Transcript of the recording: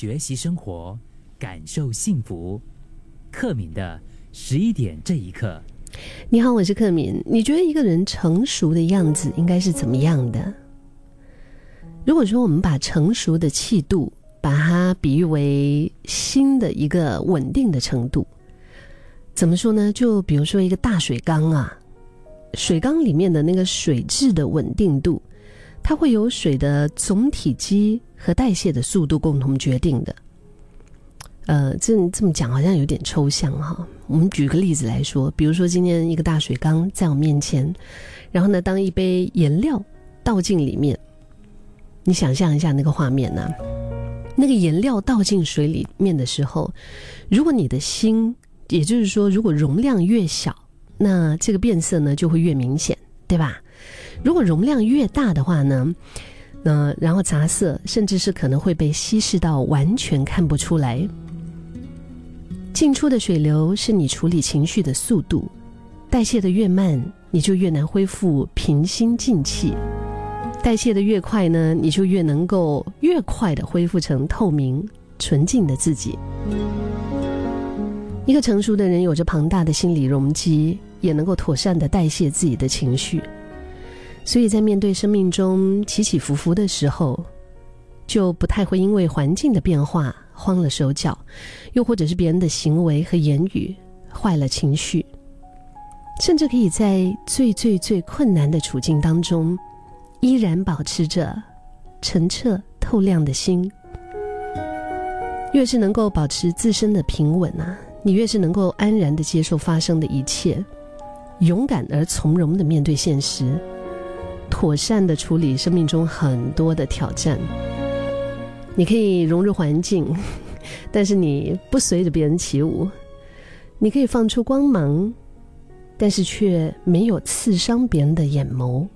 学习生活，感受幸福。克敏的十一点这一刻，你好，我是克敏。你觉得一个人成熟的样子应该是怎么样的？如果说我们把成熟的气度，把它比喻为心的一个稳定的程度，怎么说呢？就比如说一个大水缸啊，水缸里面的那个水质的稳定度，它会由水的总体积和代谢的速度共同决定的。呃，这这么讲好像有点抽象哈。我们举个例子来说，比如说今天一个大水缸在我面前，然后呢，当一杯颜料倒进里面，你想象一下那个画面呢？那个颜料倒进水里面的时候，如果你的心，也就是说，如果容量越小，那这个变色呢就会越明显，对吧？如果容量越大的话呢，那然后杂色甚至是可能会被稀释到完全看不出来。进出的水流是你处理情绪的速度，代谢的越慢，你就越难恢复平心静气；代谢的越快呢，你就越能够越快的恢复成透明纯净的自己。一个成熟的人有着庞大的心理容积，也能够妥善的代谢自己的情绪，所以在面对生命中起起伏伏的时候，就不太会因为环境的变化。慌了手脚，又或者是别人的行为和言语坏了情绪，甚至可以在最最最困难的处境当中，依然保持着澄澈透亮的心。越是能够保持自身的平稳啊，你越是能够安然的接受发生的一切，勇敢而从容的面对现实，妥善的处理生命中很多的挑战。你可以融入环境，但是你不随着别人起舞；你可以放出光芒，但是却没有刺伤别人的眼眸。